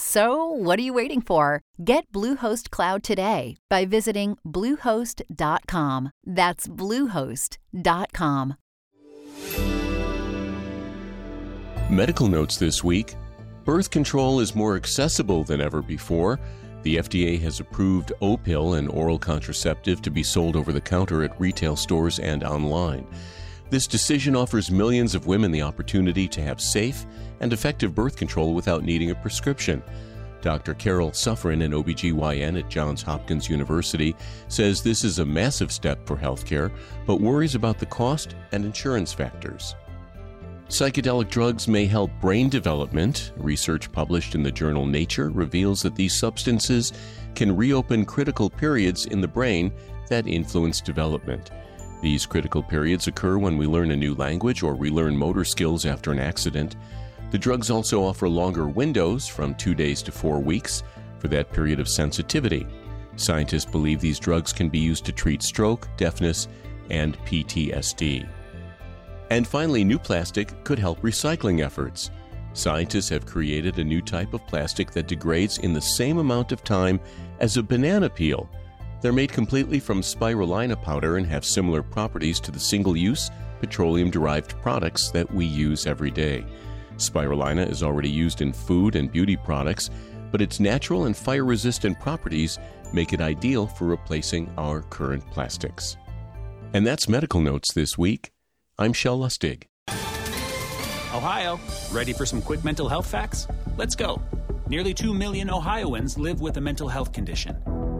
So, what are you waiting for? Get Bluehost Cloud today by visiting Bluehost.com. That's Bluehost.com. Medical notes this week birth control is more accessible than ever before. The FDA has approved Opill, an oral contraceptive, to be sold over the counter at retail stores and online. This decision offers millions of women the opportunity to have safe and effective birth control without needing a prescription. Dr. Carol Sufrin, an OBGYN at Johns Hopkins University, says this is a massive step for healthcare, but worries about the cost and insurance factors. Psychedelic drugs may help brain development. Research published in the journal Nature reveals that these substances can reopen critical periods in the brain that influence development. These critical periods occur when we learn a new language or relearn motor skills after an accident. The drugs also offer longer windows, from two days to four weeks, for that period of sensitivity. Scientists believe these drugs can be used to treat stroke, deafness, and PTSD. And finally, new plastic could help recycling efforts. Scientists have created a new type of plastic that degrades in the same amount of time as a banana peel. They're made completely from spirulina powder and have similar properties to the single use petroleum derived products that we use every day. Spirulina is already used in food and beauty products, but its natural and fire resistant properties make it ideal for replacing our current plastics. And that's Medical Notes this week. I'm Shel Lustig. Ohio, ready for some quick mental health facts? Let's go. Nearly 2 million Ohioans live with a mental health condition.